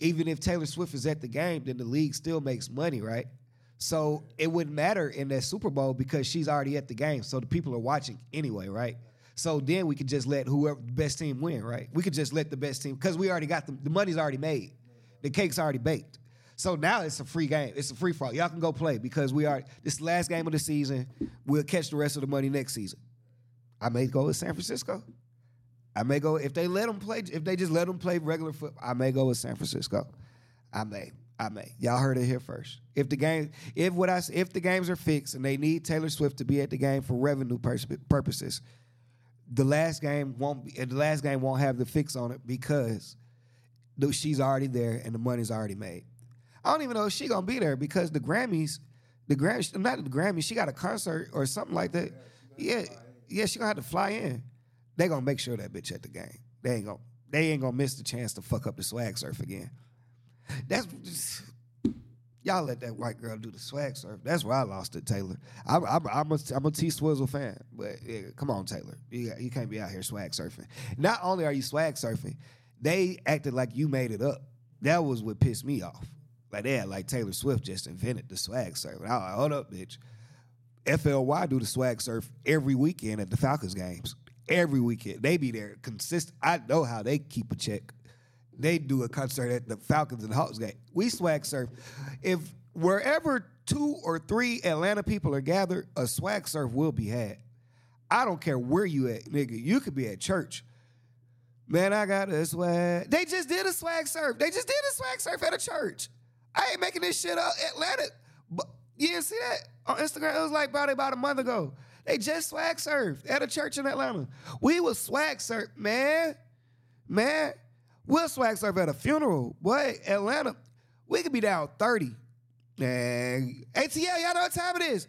even if Taylor Swift is at the game, then the league still makes money, right? So it wouldn't matter in that Super Bowl because she's already at the game. So the people are watching anyway, right? So then we could just let whoever the best team win, right? We could just let the best team because we already got the the money's already made, the cake's already baked. So now it's a free game. It's a free for all. Y'all can go play because we are this last game of the season. We'll catch the rest of the money next season. I may go with San Francisco. I may go if they let them play. If they just let them play regular football, I may go with San Francisco. I may. I may. Y'all heard it here first. If the game, if what I, if the games are fixed and they need Taylor Swift to be at the game for revenue pers- purposes, the last game won't be. The last game won't have the fix on it because she's already there and the money's already made. I don't even know if she gonna be there because the Grammys, the Grammys, not the Grammys, she got a concert or something like that. Yeah, yeah, she gonna have to fly in. They gonna make sure that bitch at the game. They ain't gonna, they ain't gonna miss the chance to fuck up the swag surf again. That's y'all let that white girl do the swag surf. That's where I lost it, Taylor. I'm I'm, I'm a I'm a T Swizzle fan, but yeah, come on, Taylor, you you can't be out here swag surfing. Not only are you swag surfing, they acted like you made it up. That was what pissed me off. Like they had like Taylor Swift just invented the swag surf. And I was like, hold up, bitch. FLY do the swag surf every weekend at the Falcons games. Every weekend. They be there consistent. I know how they keep a check. They do a concert at the Falcons and Hawks game. We swag surf. If wherever two or three Atlanta people are gathered, a swag surf will be had. I don't care where you at, nigga. You could be at church. Man, I got a swag. They just did a swag surf. They just did a swag surf at a church. I ain't making this shit up. Atlanta, but you didn't see that on Instagram? It was like about about a month ago. They just swag surfed at a church in Atlanta. We was swag surf, man, man. We'll swag surf at a funeral. Boy, Atlanta, we could be down thirty. Man, ATL, y'all know what time it is.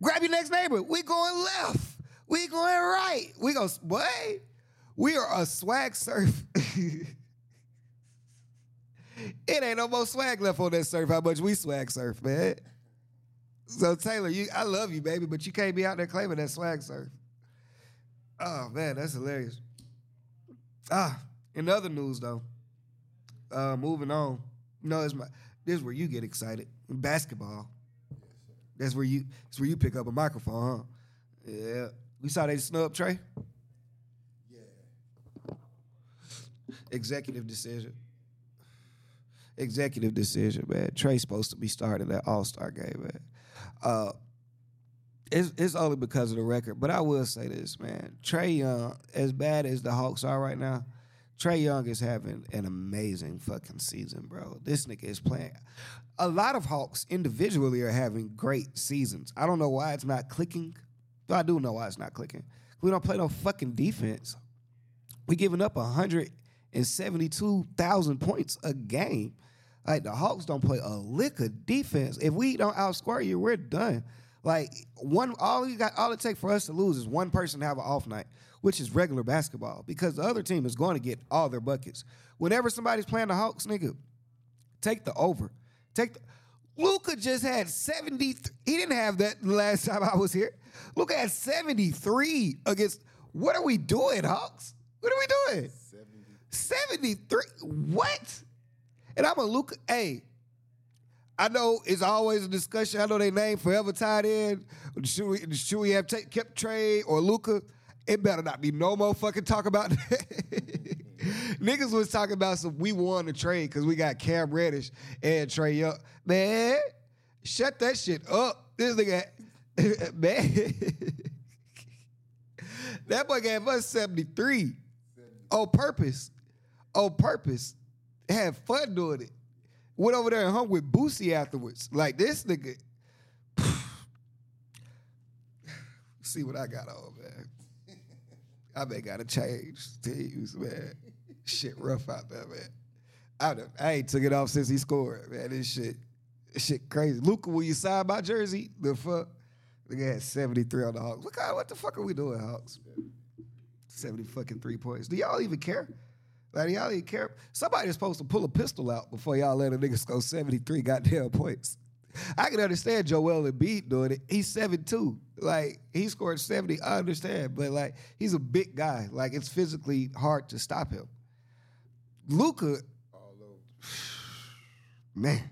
Grab your next neighbor. We going left. We going right. We go, boy. We are a swag surf. [laughs] it ain't no more swag left on that surf. How much we swag surf, man. So Taylor, you, I love you, baby, but you can't be out there claiming that swag surf. Oh man, that's hilarious. Ah, in other news though, uh, moving on. No, it's my. This is where you get excited. Basketball. That's where you. That's where you pick up a microphone, huh? Yeah. We saw they snub Trae. Yeah. Executive decision. Executive decision, man. Trae's supposed to be starting that All Star game, man. Uh, it's, it's only because of the record, but I will say this, man. Trae Young, as bad as the Hawks are right now, Trae Young is having an amazing fucking season, bro. This nigga is playing. A lot of Hawks individually are having great seasons. I don't know why it's not clicking. I do know why it's not clicking. We don't play no fucking defense. We giving up 172,000 points a game. Like the Hawks don't play a lick of defense. If we don't outscore you, we're done. Like one, all you got, all it takes for us to lose is one person to have an off night, which is regular basketball, because the other team is going to get all their buckets. Whenever somebody's playing the Hawks, nigga, take the over. Take the, Luka just had 70. He didn't have that the last [laughs] time I was here. Luka had 73 against. What are we doing, Hawks? What are we doing? 73. What? And I'm a Luka. Hey, I know it's always a discussion. I know they name forever tied in. Should we, should we have ta- kept Trae or Luka? It better not be no more fucking talk about that. [laughs] Niggas was talking about some we won the trade because we got Cam Reddish and Trae Young. Man, shut that shit up. This nigga, [laughs] man. [laughs] that boy gave us 73 on purpose. On purpose. Had fun doing it. Went over there and hung with Boosie afterwards. Like this nigga. [sighs] See what I got on, man. I may gotta change teams, man. Shit rough out there, man. I, I ain't took it off since he scored, man. This shit, this shit crazy. Luka, will you sign my jersey? The fuck? Nigga had 73 on the Hawks. Look how, what the fuck are we doing, Hawks? 70 fucking three points. Do y'all even care? Like, y'all ain't care? Somebody's supposed to pull a pistol out before y'all let a nigga score 73 goddamn points. I can understand Joel Embiid doing it. He's 7'2". Like, he scored 70. I understand. But, like, he's a big guy. Like, it's physically hard to stop him. Luca, [sighs] man,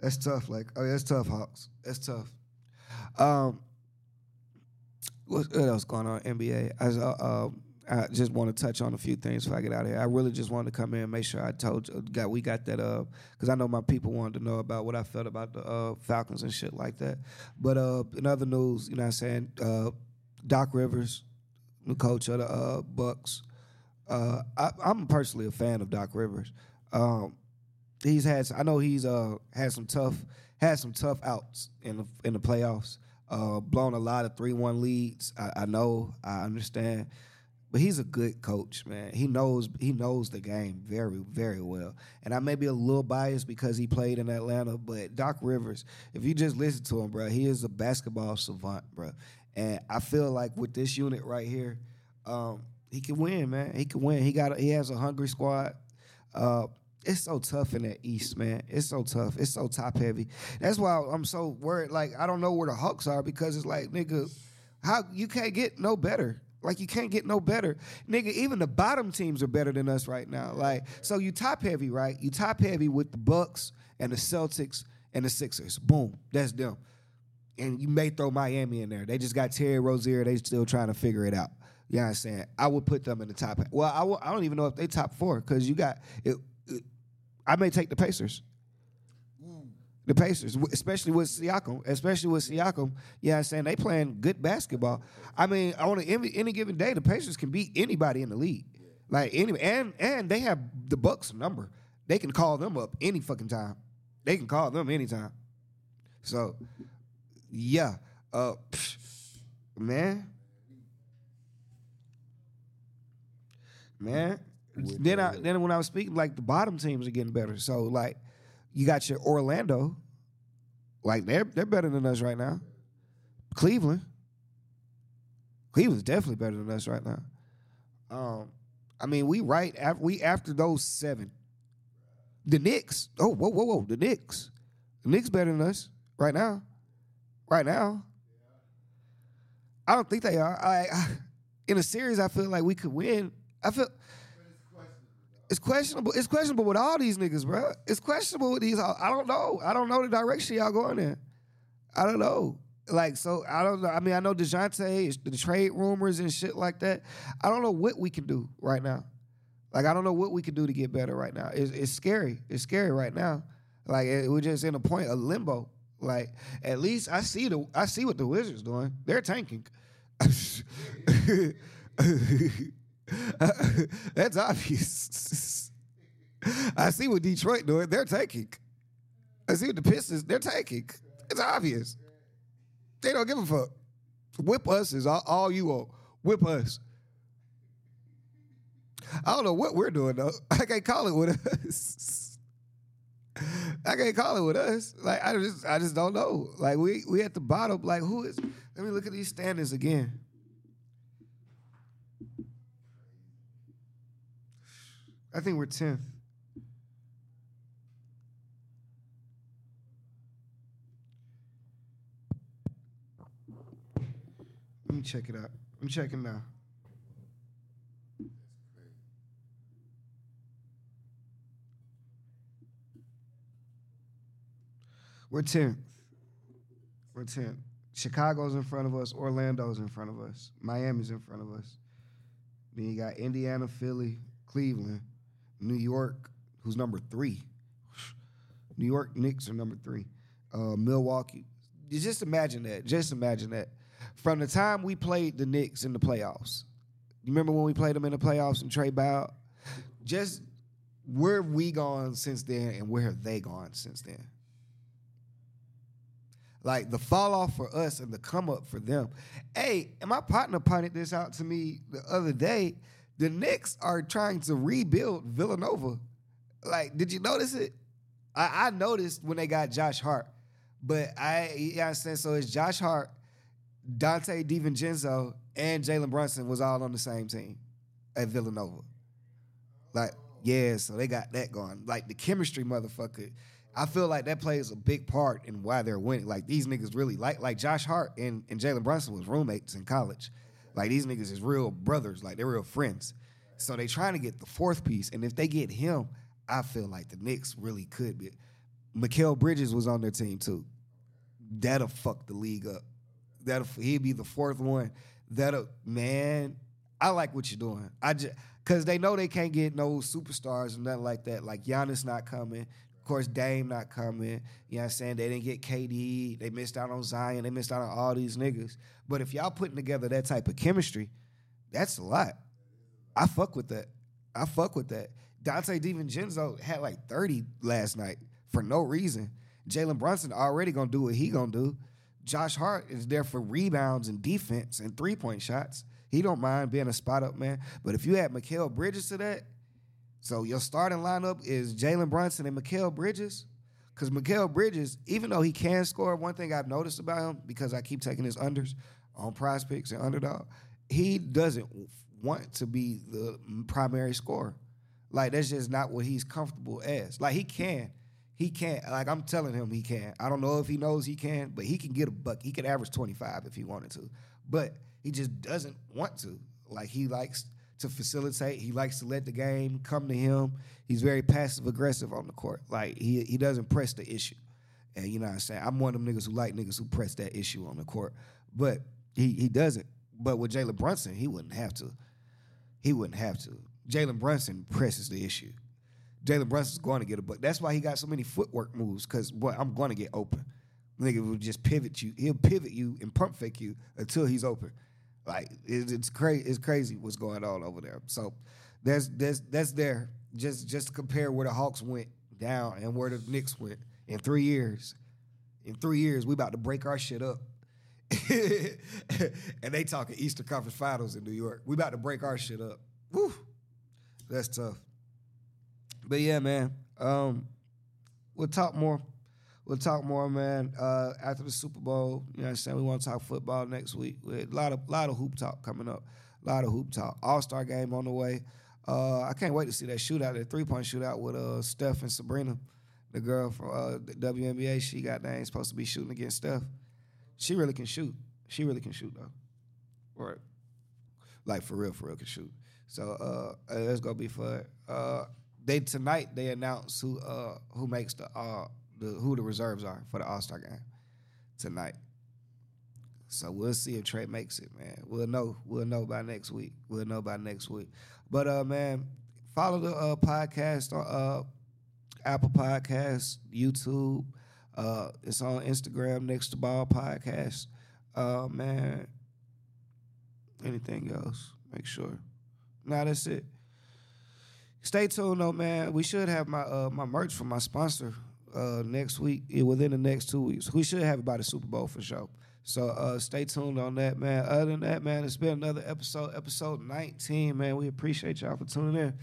that's tough. Like, oh, that's tough, Hawks. That's tough. Um, what, what else going on NBA? I, uh, um, I just want to touch on a few things before I get out of here. I really just wanted to come in and make sure I told you, got we got that uh because I know my people wanted to know about what I felt about the uh, Falcons and shit like that. But uh, in other news, you know what I'm saying, uh, Doc Rivers, the coach of the uh, Bucks. Uh, I, I'm personally a fan of Doc Rivers. Um, he's had I know he's uh had some tough had some tough outs in the in the playoffs. Uh, blown a lot of three one leads. I, I know. I understand. But he's a good coach, man. He knows he knows the game very very well. And I may be a little biased because he played in Atlanta, but Doc Rivers, if you just listen to him, bro, he is a basketball savant, bro. And I feel like with this unit right here, um, he can win, man. He can win. He got he has a hungry squad. Uh, it's so tough in that East, man. It's so tough. It's so top heavy. That's why I'm so worried. Like I don't know where the Hawks are because it's like, nigga, how you can't get no better. Like you can't get no better, nigga. Even the bottom teams are better than us right now. Like so, you top heavy, right? You top heavy with the Bucks and the Celtics and the Sixers. Boom, that's them. And you may throw Miami in there. They just got Terry Rozier. They still trying to figure it out. You know what I'm saying? I would put them in the top. Well, I, don't even know if they top four because you got. It, it- I may take the Pacers. The Pacers, especially with Siakam, especially with Siakam, yeah, I'm saying they playing good basketball. I mean, on any, any given day, the Pacers can beat anybody in the league, like any, and and they have the Bucks number. They can call them up any fucking time. They can call them anytime. So, yeah, uh, psh, man, man. Then I then when I was speaking, like the bottom teams are getting better. So like, you got your Orlando, like they're they're better than us right now. Cleveland, Cleveland's definitely better than us right now. Um, I mean, we right after we after those seven. The Knicks, oh whoa whoa whoa, the Knicks, the Knicks better than us right now, right now. I don't think they are. I, I in a series, I feel like we could win. I feel it's questionable. It's questionable with all these niggas, bro. It's questionable with these. I don't know. I don't know the direction y'all going in. I don't know. Like so, I don't know. I mean, I know Dejounte, the trade rumors and shit like that. I don't know what we can do right now. Like I don't know what we can do to get better right now. It's, it's scary. It's scary right now. Like it- we're just in a point of limbo. Like at least I see the I see what the Wizards doing. They're tanking. [laughs] [laughs] That's obvious. I see what Detroit doing. They're taking. I see what the Pistons. They're taking. It's obvious. They don't give a fuck. Whip us is all, all you want. Whip us. I don't know what we're doing though. [laughs] I can't call it with us. I can't call it with us. Like I just, I just don't know. Like we, we at the bottom. Like who is? Let me look at these standings again. I think we're tenth. Let me check it out. I'm checking now. We're 10th. We're 10th. Chicago's in front of us. Orlando's in front of us. Miami's in front of us. Then you got Indiana, Philly, Cleveland. New York, who's number three. New York Knicks are number three. Uh, Milwaukee. Just imagine that. Just imagine that. From the time we played the Knicks in the playoffs, you remember when we played them in the playoffs and Trae bowed? Just where have we gone since then and where have they gone since then? Like the fall off for us and the come up for them. Hey, and my partner pointed this out to me the other day. The Knicks are trying to rebuild Villanova. Like, did you notice it? I, I noticed when they got Josh Hart, but I yeah, I understand. So it's Josh Hart, Donte DiVincenzo, and Jalen Brunson was all on the same team at Villanova. Like, yeah, so they got that going. Like the chemistry, motherfucker. I feel like that plays a big part in why they're winning. Like these niggas really like like Josh Hart and, and Jalen Brunson was roommates in college. Like these niggas is real brothers, like they're real friends. So they trying to get the fourth piece. And if they get him, I feel like the Knicks really could be. Mikal Bridges was on their team too. That'll fuck the league up. That'll he'd be the fourth one. That'll man. I like what you're doing. I just because they know they can't get no superstars and nothing like that. Like Giannis not coming. Course, Dame not coming. You know what I'm saying? They didn't get KD. They missed out on Zion. They missed out on all these niggas. But if y'all putting together that type of chemistry, that's a lot. I fuck with that. I fuck with that. Donte DiVincenzo had like 30 last night for no reason. Jalen Brunson already gonna do what he gonna do. Josh Hart is there for rebounds and defense and three point shots. He don't mind being a spot up man. But if you add Mikal Bridges to that, so your starting lineup is Jalen Brunson and Mikal Bridges. Because Mikal Bridges, even though he can score, one thing I've noticed about him, because I keep taking his unders on PrizePicks and underdog, he doesn't want to be the primary scorer. Like that's just not what he's comfortable as. Like he can. He can. Like I'm telling him he can. I don't know if he knows he can, but he can get a buck. He could average 25 if he wanted to. But he just doesn't want to. Like he likes to facilitate. He likes to let the game come to him. He's very passive aggressive on the court. Like he he doesn't press the issue. And you know what I'm saying? I'm one of them niggas who like niggas who press that issue on the court. But he he doesn't. But with Jalen Brunson, he wouldn't have to. He wouldn't have to. Jalen Brunson presses the issue. Jalen Brunson's going to get a buck. That's why he got so many footwork moves. Cause boy, I'm going to get open. Nigga will just pivot you. He'll pivot you and pump fake you until he's open. Like it, it's crazy. It's crazy what's going on over there. So that's that's that's there. Just just to compare where the Hawks went down and where the Knicks went in three years. In three years, we about to break our shit up. [laughs] and they talking Eastern Conference Finals in New York. We about to break our shit up. Woo. That's tough. But yeah, man. Um, we'll talk more. We'll talk more, man. Uh, after the Super Bowl, you know what I'm saying? We want to talk football next week. We a lot of lot of hoop talk coming up. A lot of hoop talk. All Star game on the way. Uh, I can't wait to see that shootout, that three point shootout with uh, Steph and Sabrina, the girl from uh, the WNBA. She got named supposed to be shooting against Steph. She really can shoot. She really can shoot though. Right. Like for real, for real can shoot. So uh, it's gonna be fun. Uh, they tonight they announce who uh, who makes the uh, the who the reserves are for the All Star game tonight. So we'll see if Trae makes it, man. We'll know. We'll know by next week. We'll know by next week. But uh, man, follow the uh, podcast on uh, Apple Podcasts, YouTube. Uh, it's on Instagram, Next2Ball Podcast. Uh, man, anything else? Make sure. Nah, that's it. Stay tuned though, man. We should have my uh, my merch from my sponsor uh, next week, within the next two weeks. We should have it by the Super Bowl for sure. So uh, stay tuned on that, man. Other than that, man, it's been another episode, episode 19, man. We appreciate y'all for tuning in.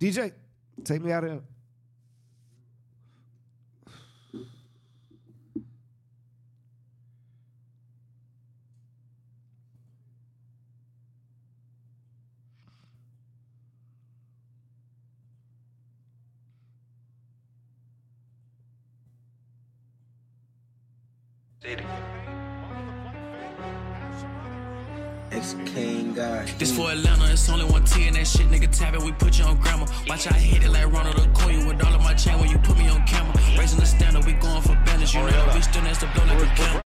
DJ, take me out of here. This for Atlanta, it's only one T and that shit, nigga tap it, we put you on grammar. Watch I hit it like Ronald Acuna with all of my chain when you put me on camera. Raising the standard, we going for banners. You know, we still next to blow like a camera.